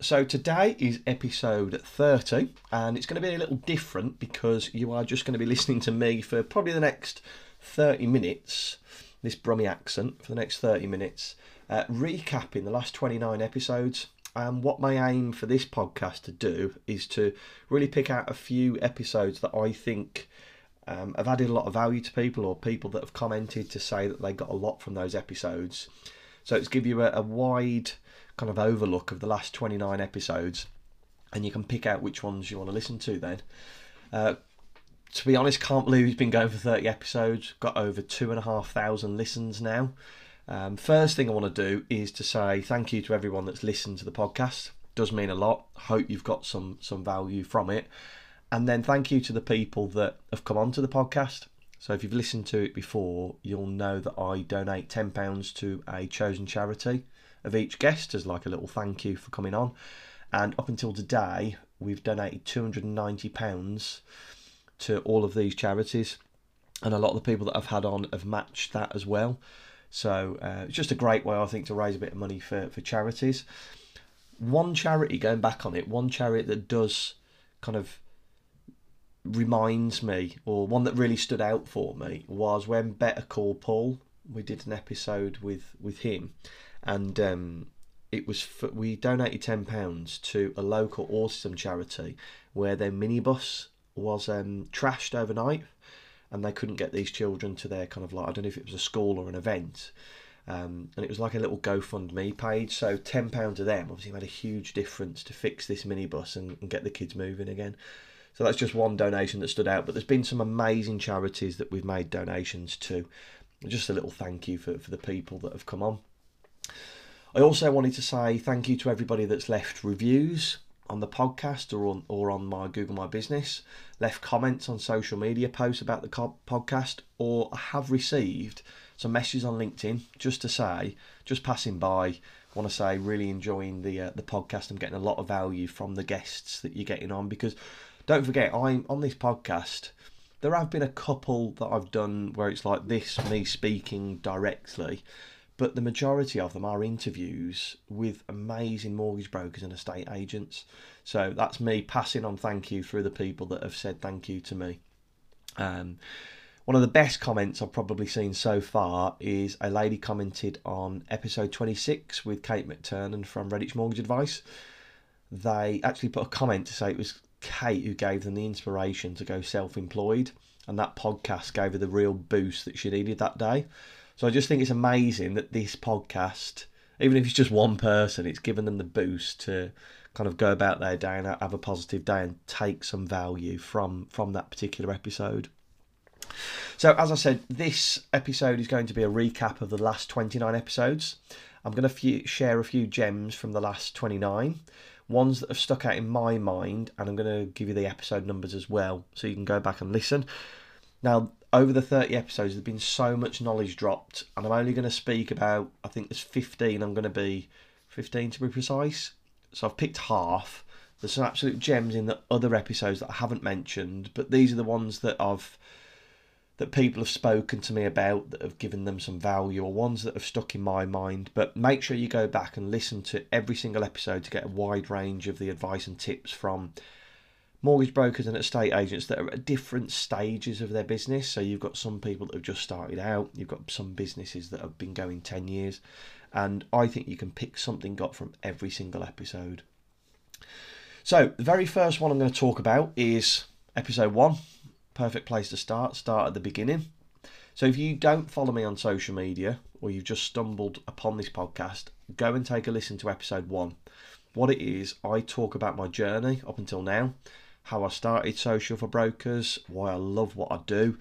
So today is episode 30 and it's going to be a little different because you are just going to be listening to me for probably the next 30 minutes, this Brummy accent for the next 30 minutes, uh, recapping the last 29 episodes. And what my aim for this podcast to do is to really pick out a few episodes that I think um, have added a lot of value to people or people that have commented to say that they got a lot from those episodes. So it's give you a, a wide kind of overlook of the last 29 episodes and you can pick out which ones you want to listen to then. Uh, to be honest, can't believe he's been going for 30 episodes, got over two and a half thousand listens now. Um, first thing I want to do is to say thank you to everyone that's listened to the podcast. Does mean a lot. Hope you've got some some value from it. And then thank you to the people that have come onto the podcast. So if you've listened to it before, you'll know that I donate £10 to a chosen charity of each guest as like a little thank you for coming on. And up until today, we've donated £290 to all of these charities. And a lot of the people that I've had on have matched that as well. So uh, it's just a great way, I think, to raise a bit of money for, for charities. One charity, going back on it, one charity that does kind of reminds me, or one that really stood out for me, was when Better Call Paul. We did an episode with with him, and um, it was for, we donated ten pounds to a local autism charity where their minibus was um, trashed overnight, and they couldn't get these children to their kind of like I don't know if it was a school or an event. Um, and it was like a little GoFundMe page. So ten pound to them obviously made a huge difference to fix this minibus and, and get the kids moving again. So that's just one donation that stood out. But there's been some amazing charities that we've made donations to. Just a little thank you for, for the people that have come on. I also wanted to say thank you to everybody that's left reviews on the podcast or on or on my Google My Business, left comments on social media posts about the podcast, or I have received some messages on LinkedIn just to say, just passing by, want to say really enjoying the uh, the podcast. I'm getting a lot of value from the guests that you're getting on because don't forget I'm on this podcast. There have been a couple that I've done where it's like this me speaking directly but the majority of them are interviews with amazing mortgage brokers and estate agents. So that's me passing on thank you through the people that have said thank you to me. Um, one of the best comments I've probably seen so far is a lady commented on episode 26 with Kate McTurnan from Redditch Mortgage Advice. They actually put a comment to say it was Kate who gave them the inspiration to go self employed, and that podcast gave her the real boost that she needed that day. So I just think it's amazing that this podcast, even if it's just one person, it's given them the boost to kind of go about their day and have a positive day and take some value from from that particular episode. So as I said, this episode is going to be a recap of the last 29 episodes. I'm going to share a few gems from the last 29, ones that have stuck out in my mind, and I'm going to give you the episode numbers as well, so you can go back and listen. Now, over the 30 episodes, there's been so much knowledge dropped, and I'm only going to speak about, I think there's 15, I'm going to be 15 to be precise. So I've picked half. There's some absolute gems in the other episodes that I haven't mentioned, but these are the ones that I've that people have spoken to me about that have given them some value or ones that have stuck in my mind. But make sure you go back and listen to every single episode to get a wide range of the advice and tips from mortgage brokers and estate agents that are at different stages of their business. So you've got some people that have just started out, you've got some businesses that have been going 10 years, and I think you can pick something got from every single episode. So the very first one I'm going to talk about is episode one. Perfect place to start. Start at the beginning. So if you don't follow me on social media or you've just stumbled upon this podcast, go and take a listen to episode one. What it is, I talk about my journey up until now how I started Social for Brokers, why I love what I do.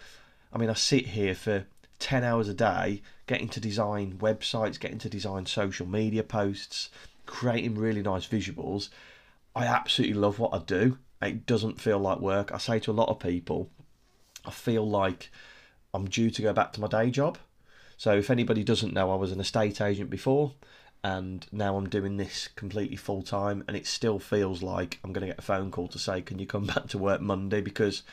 I mean, I sit here for 10 hours a day getting to design websites, getting to design social media posts, creating really nice visuals. I absolutely love what I do. It doesn't feel like work. I say to a lot of people, I feel like I'm due to go back to my day job. So if anybody doesn't know, I was an estate agent before, and now I'm doing this completely full time, and it still feels like I'm going to get a phone call to say, "Can you come back to work Monday?" Because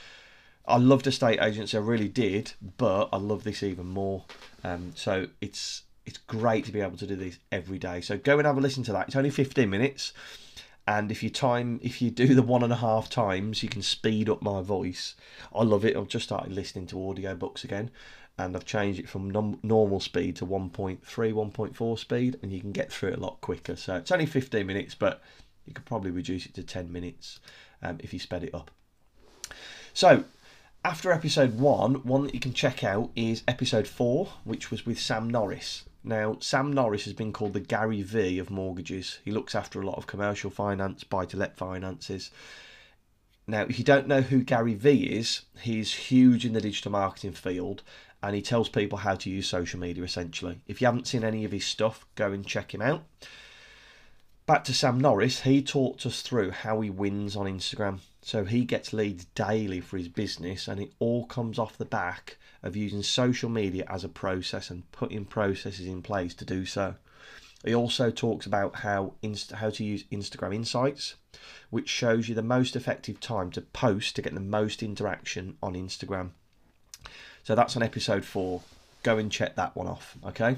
I loved estate agency, I really did, but I love this even more. Um, so it's it's great to be able to do this every day. So go and have a listen to that. It's only 15 minutes, and if you time if you do the one and a half times, you can speed up my voice. I love it. I've just started listening to audio books again, and I've changed it from normal speed to 1.3, 1.4 speed, and you can get through it a lot quicker. So it's only 15 minutes, but you could probably reduce it to 10 minutes um, if you sped it up. So after episode one, one that you can check out is episode four, which was with Sam Norris. Now, Sam Norris has been called the Gary V of mortgages. He looks after a lot of commercial finance, buy to let finances. Now, if you don't know who Gary V is, he's huge in the digital marketing field and he tells people how to use social media essentially. If you haven't seen any of his stuff, go and check him out. Back to Sam Norris, he talked us through how he wins on Instagram. So he gets leads daily for his business, and it all comes off the back of using social media as a process and putting processes in place to do so. He also talks about how inst- how to use Instagram Insights, which shows you the most effective time to post to get the most interaction on Instagram. So that's on episode four. Go and check that one off. Okay.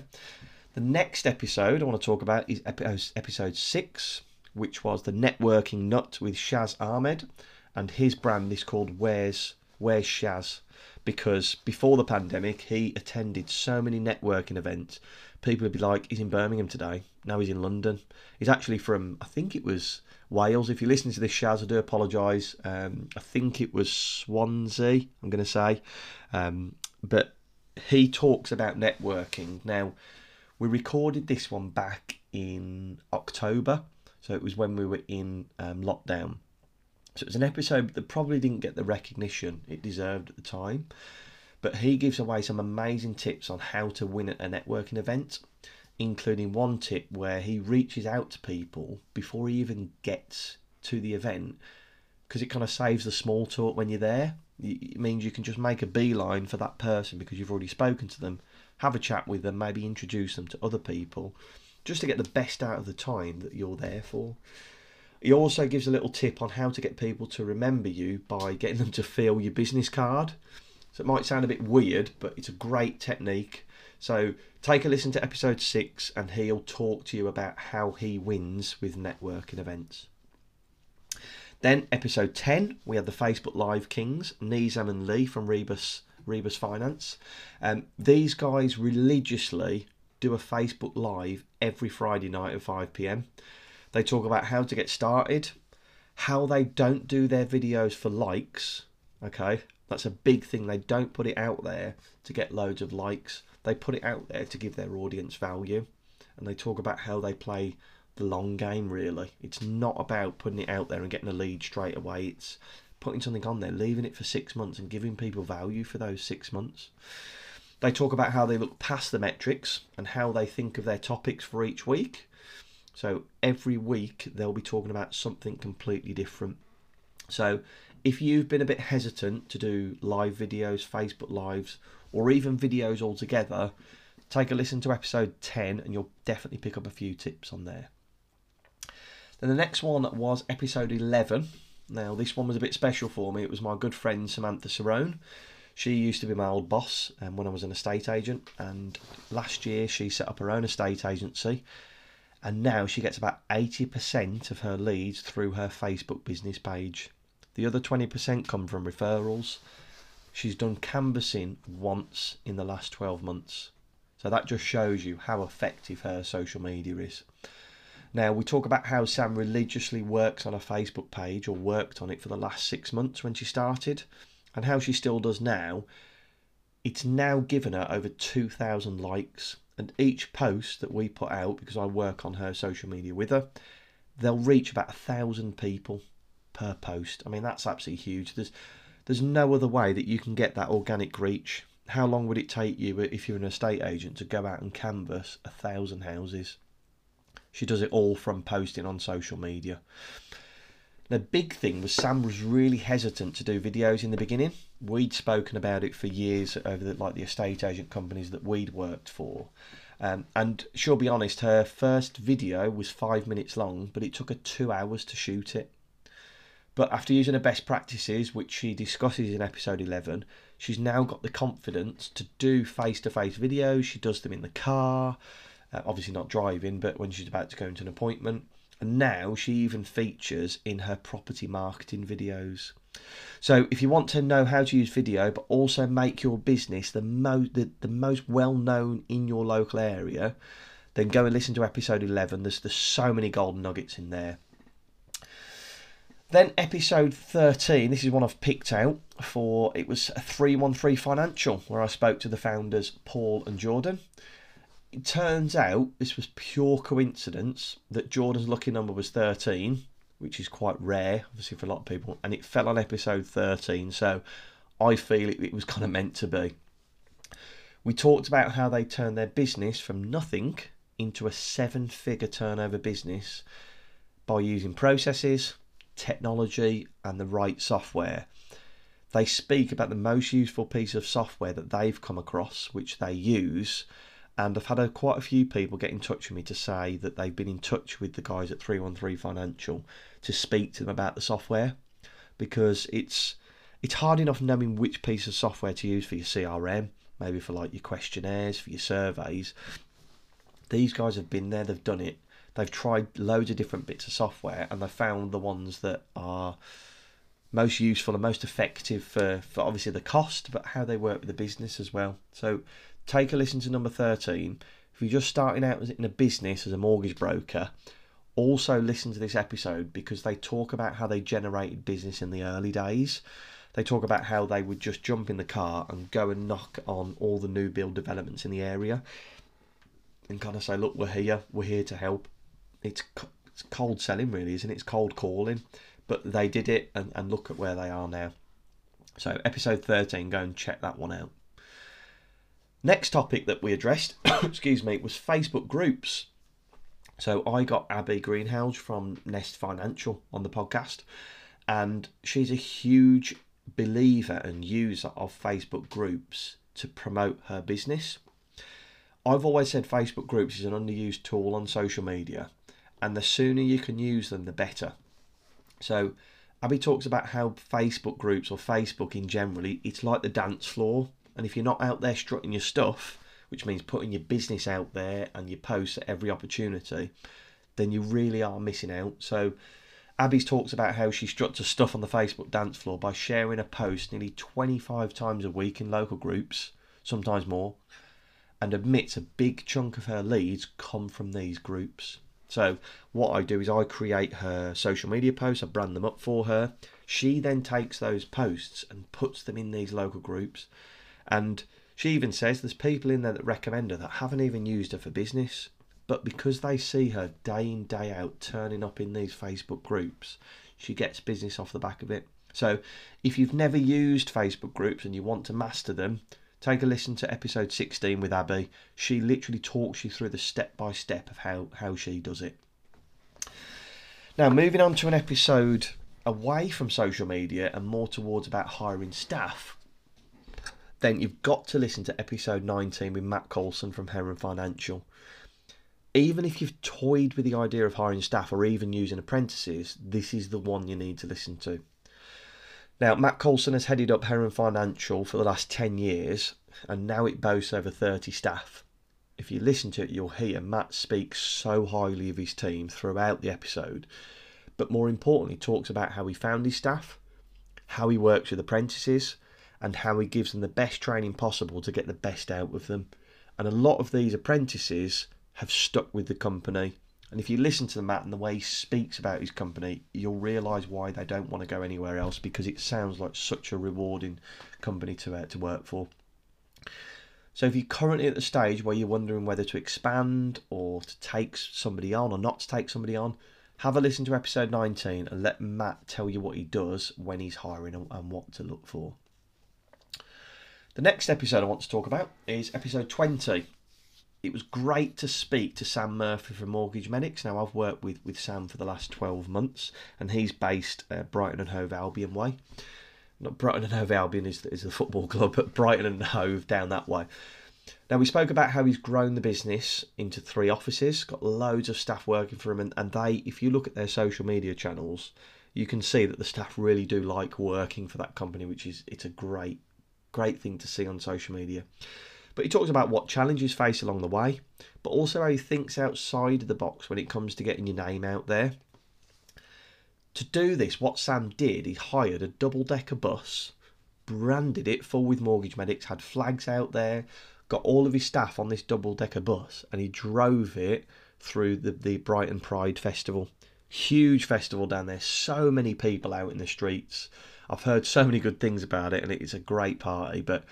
The next episode I want to talk about is oh, episode six, which was the networking nut with Shaz Ahmed, and his brand is called Where's Where's Shaz, because before the pandemic he attended so many networking events. People would be like, "He's in Birmingham today. Now he's in London. He's actually from I think it was Wales. If you listen to this, Shaz, I do apologise. Um, I think it was Swansea. I'm going to say, um, but he talks about networking now we recorded this one back in October, so it was when we were in um, lockdown. So it was an episode that probably didn't get the recognition it deserved at the time. But he gives away some amazing tips on how to win at a networking event, including one tip where he reaches out to people before he even gets to the event because it kind of saves the small talk when you're there. It means you can just make a beeline for that person because you've already spoken to them have a chat with them, maybe introduce them to other people, just to get the best out of the time that you're there for. He also gives a little tip on how to get people to remember you by getting them to feel your business card. So it might sound a bit weird, but it's a great technique. So take a listen to episode six, and he'll talk to you about how he wins with networking events. Then episode 10, we had the Facebook Live Kings, Nizam and Lee from Rebus Rebus Finance. Um, these guys religiously do a Facebook Live every Friday night at 5 pm. They talk about how to get started, how they don't do their videos for likes. Okay, that's a big thing. They don't put it out there to get loads of likes, they put it out there to give their audience value. And they talk about how they play the long game, really. It's not about putting it out there and getting a lead straight away. It's putting something on there, leaving it for six months and giving people value for those six months. They talk about how they look past the metrics and how they think of their topics for each week. So every week they'll be talking about something completely different. So if you've been a bit hesitant to do live videos, Facebook lives, or even videos altogether, take a listen to episode 10 and you'll definitely pick up a few tips on there. Then the next one was episode 11, now, this one was a bit special for me. It was my good friend Samantha Cerrone. She used to be my old boss um, when I was an estate agent, and last year she set up her own estate agency. And now she gets about 80% of her leads through her Facebook business page. The other 20% come from referrals. She's done canvassing once in the last 12 months. So that just shows you how effective her social media is. Now, we talk about how Sam religiously works on a Facebook page or worked on it for the last six months when she started, and how she still does now. It's now given her over 2,000 likes, and each post that we put out, because I work on her social media with her, they'll reach about a thousand people per post. I mean, that's absolutely huge. There's there's no other way that you can get that organic reach. How long would it take you if you're an estate agent to go out and canvass a thousand houses? She does it all from posting on social media. The big thing was Sam was really hesitant to do videos in the beginning. We'd spoken about it for years over the, like the estate agent companies that we'd worked for. Um, and she'll be honest, her first video was five minutes long, but it took her two hours to shoot it. But after using her best practices, which she discusses in episode 11, she's now got the confidence to do face to face videos. She does them in the car, uh, obviously not driving, but when she's about to go into an appointment. And now she even features in her property marketing videos. So if you want to know how to use video, but also make your business the most the, the most well known in your local area, then go and listen to episode 11. There's, there's so many golden nuggets in there. Then episode 13, this is one I've picked out for it was a 313 financial where I spoke to the founders Paul and Jordan. It turns out this was pure coincidence that Jordan's lucky number was 13, which is quite rare, obviously, for a lot of people, and it fell on episode 13, so I feel it, it was kind of meant to be. We talked about how they turned their business from nothing into a seven figure turnover business by using processes, technology, and the right software. They speak about the most useful piece of software that they've come across, which they use. And I've had a, quite a few people get in touch with me to say that they've been in touch with the guys at 313 Financial to speak to them about the software because it's it's hard enough knowing which piece of software to use for your CRM, maybe for like your questionnaires, for your surveys. These guys have been there, they've done it, they've tried loads of different bits of software and they've found the ones that are most useful and most effective for, for obviously the cost, but how they work with the business as well. So take a listen to number 13. If you're just starting out in a business as a mortgage broker, also listen to this episode because they talk about how they generated business in the early days. They talk about how they would just jump in the car and go and knock on all the new build developments in the area and kind of say, Look, we're here, we're here to help it's it's cold selling really, isn't it? It's cold calling, but they did it and, and look at where they are now. So episode 13, go and check that one out. Next topic that we addressed, excuse me, was Facebook groups. So I got Abby Greenhouse from Nest Financial on the podcast, and she's a huge believer and user of Facebook groups to promote her business. I've always said Facebook groups is an underused tool on social media and the sooner you can use them, the better. So, Abby talks about how Facebook groups or Facebook in generally, it's like the dance floor. And if you're not out there strutting your stuff, which means putting your business out there and your posts at every opportunity, then you really are missing out. So, Abby's talks about how she struts her stuff on the Facebook dance floor by sharing a post nearly 25 times a week in local groups, sometimes more, and admits a big chunk of her leads come from these groups. So what I do is I create her social media posts, I brand them up for her. She then takes those posts and puts them in these local groups. And she even says there's people in there that recommend her that haven't even used her for business. But because they see her day in, day out turning up in these Facebook groups, she gets business off the back of it. So if you've never used Facebook groups and you want to master them, take a listen to episode 16 with Abby. She literally talks you through the step by step of how, how she does it. Now, moving on to an episode away from social media and more towards about hiring staff, then you've got to listen to episode 19 with Matt Coulson from Heron Financial. Even if you've toyed with the idea of hiring staff or even using apprentices, this is the one you need to listen to. Now, Matt Coulson has headed up Heron Financial for the last 10 years and now it boasts over 30 staff. If you listen to it, you'll hear Matt speaks so highly of his team throughout the episode, but more importantly, talks about how he found his staff, how he works with apprentices, and how he gives them the best training possible to get the best out of them. And a lot of these apprentices have stuck with the company and if you listen to the Matt and the way he speaks about his company, you'll realise why they don't want to go anywhere else because it sounds like such a rewarding company to uh, to work for. So if you're currently at the stage where you're wondering whether to expand or to take somebody on or not to take somebody on, have a listen to episode 19 and let Matt tell you what he does when he's hiring and what to look for. The next episode I want to talk about is episode 20 it was great to speak to Sam Murphy from Mortgage Medics. Now, I've worked with, with Sam for the last 12 months, and he's based uh, Brighton and Hove Albion way. Not Brighton and Hove Albion is, is the football club, but Brighton and Hove down that way. Now, we spoke about how he's grown the business into three offices, got loads of staff working for him, and, and they, if you look at their social media channels, you can see that the staff really do like working for that company, which is it's a great, great thing to see on social media. But he talks about what challenges face along the way, but also how he thinks outside of the box when it comes to getting your name out there. To do this, what Sam did, he hired a double decker bus, branded it full with mortgage medics, had flags out there, got all of his staff on this double decker bus, and he drove it through the, the Brighton Pride Festival. Huge festival down there, so many people out in the streets. I've heard so many good things about it, and it's a great party. But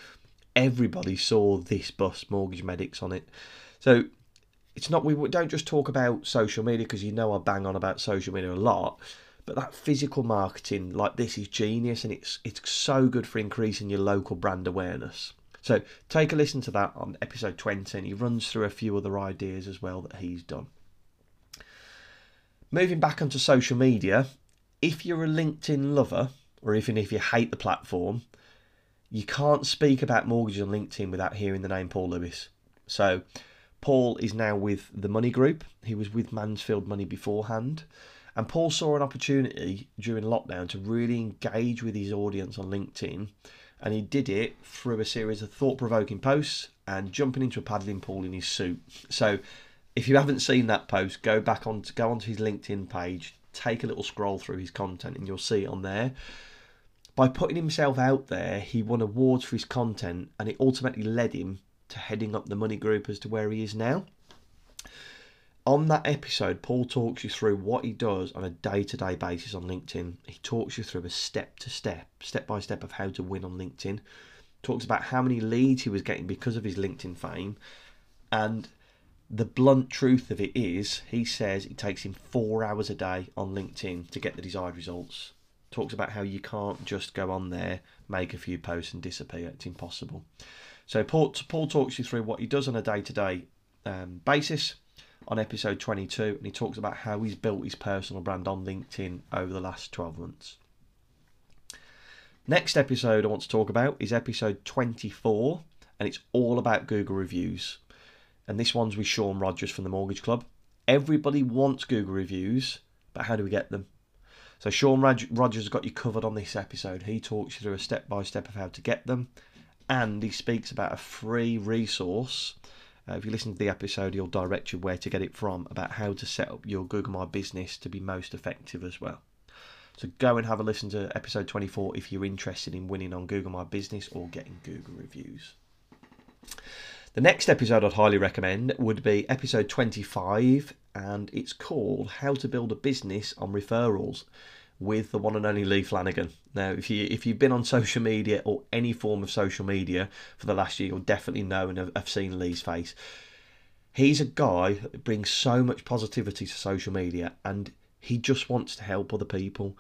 everybody saw this bus, Mortgage Medics, on it. So it's not we don't just talk about social media because you know I bang on about social media a lot, but that physical marketing like this is genius and it's it's so good for increasing your local brand awareness. So take a listen to that on episode 20 and he runs through a few other ideas as well that he's done. Moving back onto social media, if you're a LinkedIn lover or even if you hate the platform, you can't speak about mortgage on LinkedIn without hearing the name Paul Lewis. So, Paul is now with the Money Group. He was with Mansfield Money beforehand. And Paul saw an opportunity during lockdown to really engage with his audience on LinkedIn. And he did it through a series of thought provoking posts and jumping into a paddling pool in his suit. So, if you haven't seen that post, go back on to go onto his LinkedIn page, take a little scroll through his content, and you'll see it on there by putting himself out there, he won awards for his content, and it ultimately led him to heading up the money group as to where he is now. On that episode, Paul talks you through what he does on a day to day basis on LinkedIn. He talks you through a step to step, step by step of how to win on LinkedIn. Talks about how many leads he was getting because of his LinkedIn fame. And the blunt truth of it is, he says it takes him four hours a day on LinkedIn to get the desired results talks about how you can't just go on there, make a few posts and disappear. It's impossible. So Paul, Paul talks you through what he does on a day-to-day um, basis on episode 22, and he talks about how he's built his personal brand on LinkedIn over the last 12 months. Next episode I want to talk about is episode 24, and it's all about Google reviews. And this one's with Sean Rogers from the Mortgage Club. Everybody wants Google reviews, but how do we get them? So Sean Rogers has got you covered on this episode. He talks you through a step by step of how to get them, and he speaks about a free resource. Uh, if you listen to the episode, he'll direct you where to get it from about how to set up your Google My Business to be most effective as well. So go and have a listen to episode 24 if you're interested in winning on Google My Business or getting Google reviews. The next episode I'd highly recommend would be episode 25, and it's called How to Build a Business on Referrals with the one and only Lee Flanagan. Now, if you if you've been on social media or any form of social media for the last year, you'll definitely know and have, have seen Lee's face. He's a guy that brings so much positivity to social media, and he just wants to help other people.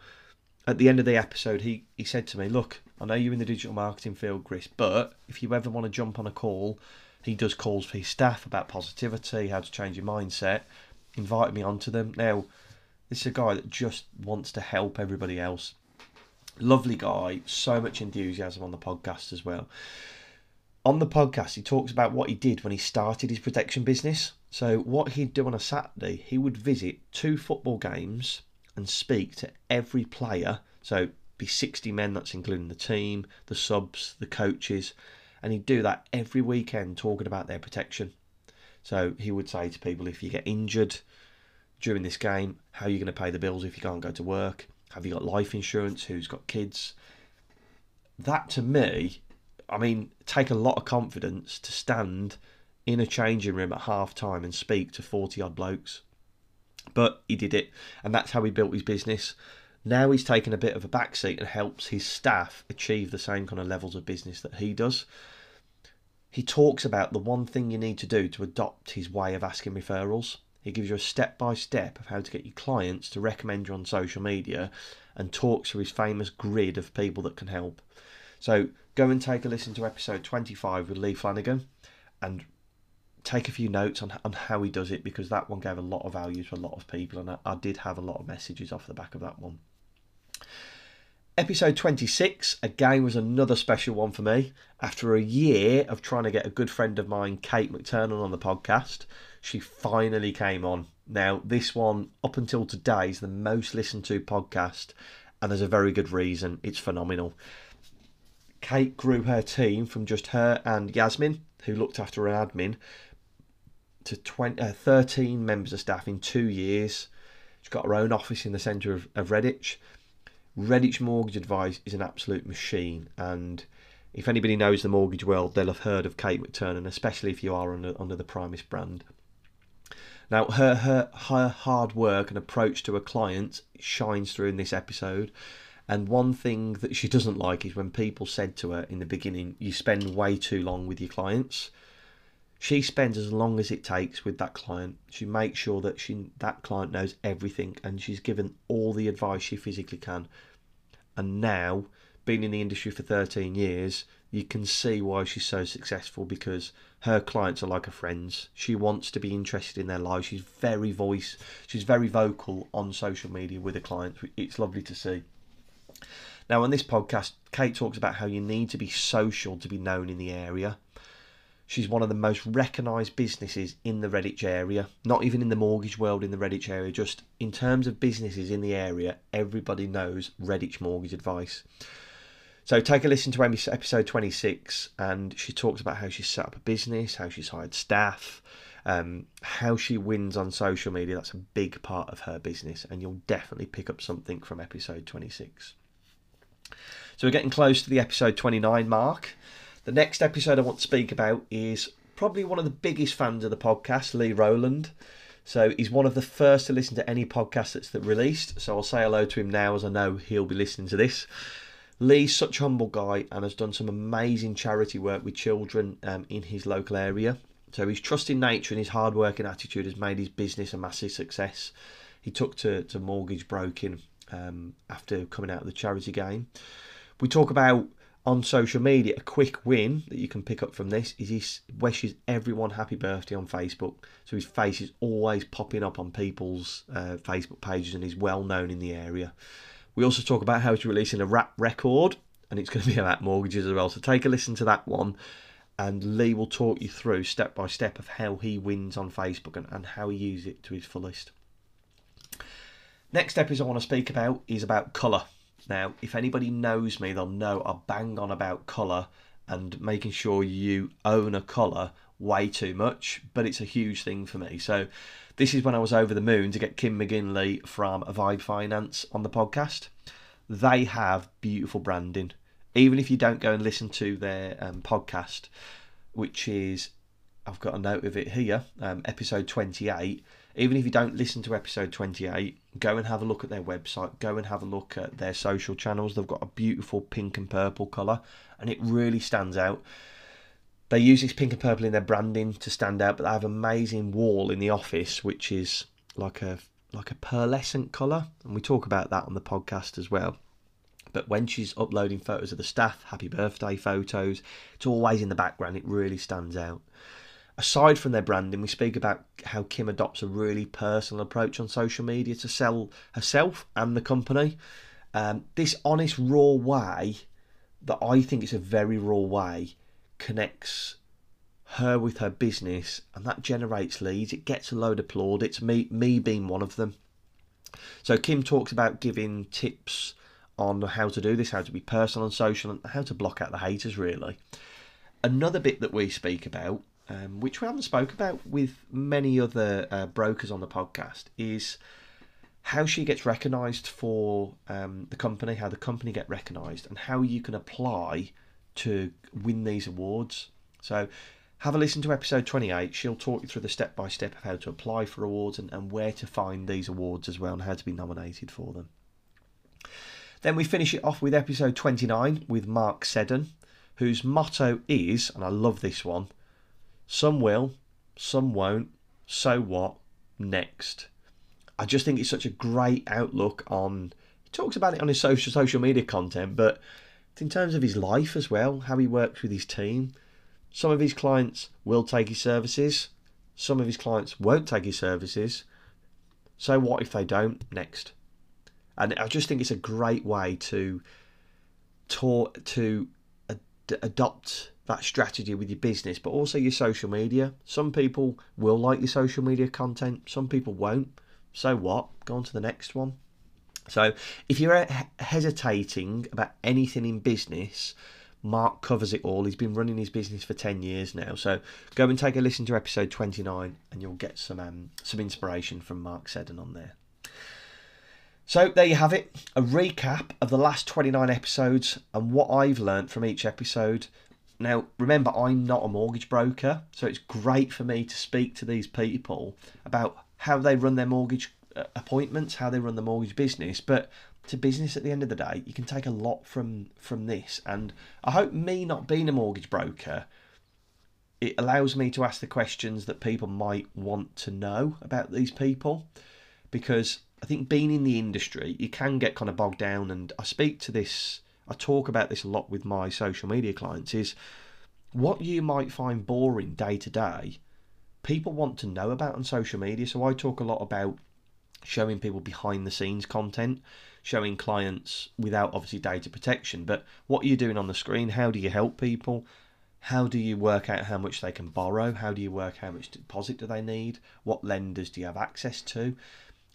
At the end of the episode, he he said to me, "Look, I know you're in the digital marketing field, Chris, but if you ever want to jump on a call." He does calls for his staff about positivity, how to change your mindset. Invited me onto them. Now, this is a guy that just wants to help everybody else. Lovely guy, so much enthusiasm on the podcast as well. On the podcast, he talks about what he did when he started his protection business. So, what he'd do on a Saturday, he would visit two football games and speak to every player. So, be 60 men, that's including the team, the subs, the coaches, and he'd do that every weekend talking about their protection. So he would say to people, if you get injured during this game, how are you going to pay the bills if you can't go to work? Have you got life insurance? Who's got kids? That to me, I mean, take a lot of confidence to stand in a changing room at half time and speak to 40 odd blokes. But he did it, and that's how he built his business. Now he's taken a bit of a backseat and helps his staff achieve the same kind of levels of business that he does. He talks about the one thing you need to do to adopt his way of asking referrals. He gives you a step by step of how to get your clients to recommend you on social media and talks through his famous grid of people that can help. So go and take a listen to episode 25 with Lee Flanagan and take a few notes on, on how he does it because that one gave a lot of value to a lot of people, and I, I did have a lot of messages off the back of that one. Episode 26, again, was another special one for me. After a year of trying to get a good friend of mine, Kate McTurnan, on the podcast, she finally came on. Now, this one, up until today, is the most listened to podcast, and there's a very good reason. It's phenomenal. Kate grew her team from just her and Yasmin, who looked after an admin, to 20, uh, 13 members of staff in two years. She's got her own office in the centre of, of Redditch. Redditch Mortgage Advice is an absolute machine, and if anybody knows the mortgage world, they'll have heard of Kate McTurnan, especially if you are under, under the Primis brand. Now, her, her her hard work and approach to her clients shines through in this episode. And one thing that she doesn't like is when people said to her in the beginning, "You spend way too long with your clients." She spends as long as it takes with that client. She makes sure that she that client knows everything, and she's given all the advice she physically can. And now, being in the industry for 13 years, you can see why she's so successful because her clients are like her friends. She wants to be interested in their lives. She's very voice. She's very vocal on social media with her clients. It's lovely to see. Now, on this podcast, Kate talks about how you need to be social to be known in the area. She's one of the most recognised businesses in the Redditch area, not even in the mortgage world in the Redditch area, just in terms of businesses in the area, everybody knows Redditch Mortgage Advice. So take a listen to episode 26, and she talks about how she's set up a business, how she's hired staff, um, how she wins on social media. That's a big part of her business, and you'll definitely pick up something from episode 26. So we're getting close to the episode 29 mark. The next episode I want to speak about is probably one of the biggest fans of the podcast, Lee Rowland. So he's one of the first to listen to any podcast that's that released. So I'll say hello to him now, as I know he'll be listening to this. Lee's such a humble guy and has done some amazing charity work with children um, in his local area. So his trust in nature and his hard working attitude has made his business a massive success. He took to, to mortgage broking um, after coming out of the charity game. We talk about on social media a quick win that you can pick up from this is he wishes everyone happy birthday on Facebook. So his face is always popping up on people's uh, Facebook pages and he's well known in the area. We also talk about how he's releasing a rap record, and it's going to be about mortgages as well. So take a listen to that one, and Lee will talk you through step by step of how he wins on Facebook and, and how he uses it to his fullest. Next episode I want to speak about is about colour. Now, if anybody knows me, they'll know I bang on about colour and making sure you own a colour way too much, but it's a huge thing for me. So this is when I was over the moon to get Kim McGinley from Vibe Finance on the podcast. They have beautiful branding. Even if you don't go and listen to their um, podcast, which is, I've got a note of it here, um, episode 28. Even if you don't listen to episode 28, go and have a look at their website, go and have a look at their social channels. They've got a beautiful pink and purple colour, and it really stands out. They use this pink and purple in their branding to stand out, but they have an amazing wall in the office which is like a like a pearlescent colour, and we talk about that on the podcast as well. But when she's uploading photos of the staff, happy birthday photos, it's always in the background. It really stands out. Aside from their branding, we speak about how Kim adopts a really personal approach on social media to sell herself and the company. Um, this honest, raw way that I think is a very raw way connects her with her business and that generates leads. It gets a load of plaudits me me being one of them. So kim talks about giving tips on how to do this how to be personal and social and how to block out the haters really. Another bit that we speak about um, which we haven't spoke about with many other uh, brokers on the podcast is how she gets recognised for um, the company, how the company get recognised, and how you can apply to win these awards. So have a listen to episode 28. She'll talk you through the step by step of how to apply for awards and, and where to find these awards as well and how to be nominated for them. Then we finish it off with episode 29 with Mark Seddon, whose motto is, and I love this one some will, some won't, so what, next. I just think it's such a great outlook on. He talks about it on his social social media content, but in terms of his life as well, how he works with his team, Some of his clients will take his services, some of his clients won't take his services. So, what if they don't? Next. And I just think it's a great way to, to, to adopt that strategy with your business, but also your social media. Some people will like your social media content, some people won't. So what? Go on to the next one. So if you're hesitating about anything in business, Mark covers it all. He's been running his business for 10 years now. So go and take a listen to episode 29 and you'll get some um, some inspiration from Mark Seddon on there. So there you have it, a recap of the last 29 episodes and what I've learned from each episode. Now, remember, I'm not a mortgage broker, so it's great for me to speak to these people about how they run their mortgage uh, appointments, how they run the mortgage business. But to business at the end of the day, you can take a lot from from this. And I hope me not being a mortgage broker, it allows me to ask the questions that people might want to know about these people, because I think being in the industry, you can get kind of bogged down. And I speak to this, I talk about this a lot with my social media clients is what you might find boring day to day, people want to know about on social media. So I talk a lot about showing people behind the scenes content, showing clients without obviously data protection. But what are you doing on the screen? How do you help people? How do you work out how much they can borrow? How do you work how much deposit do they need? What lenders do you have access to?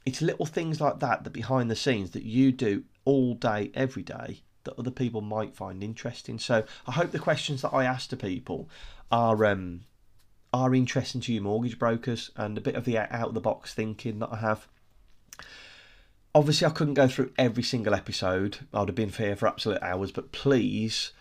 It's little things like that that behind the scenes that you do all day every day that other people might find interesting. So i hope the questions that i ask to people are um are interesting to you mortgage brokers and a bit of the out of the box thinking that i have. Obviously i couldn't go through every single episode. I'd have been here for absolute hours but please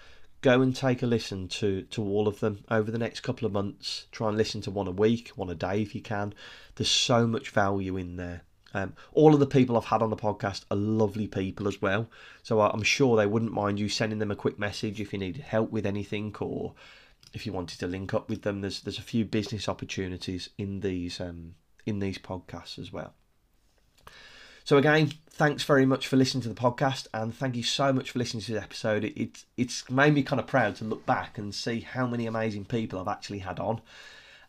go and take a listen to to all of them over the next couple of months. Try and listen to one a week one a day if you can. There's so much value in there um, all of the people I've had on the podcast are lovely people as well, so I'm sure they wouldn't mind you sending them a quick message if you needed help with anything or if you wanted to link up with them. There's there's a few business opportunities in these um, in these podcasts as well. So again, thanks very much for listening to the podcast, and thank you so much for listening to this episode. It, it, it's made me kind of proud to look back and see how many amazing people I've actually had on.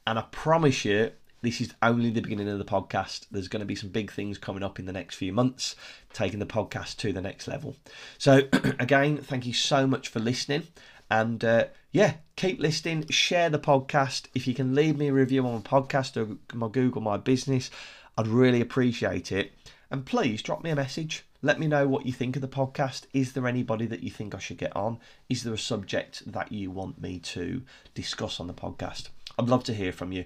And I promise you, this is only the beginning of the podcast. There's going to be some big things coming up in the next few months, taking the podcast to the next level. So, again, thank you so much for listening. And uh, yeah, keep listening, share the podcast. If you can leave me a review on my podcast or my Google My Business, I'd really appreciate it. And please drop me a message. Let me know what you think of the podcast. Is there anybody that you think I should get on? Is there a subject that you want me to discuss on the podcast? I'd love to hear from you.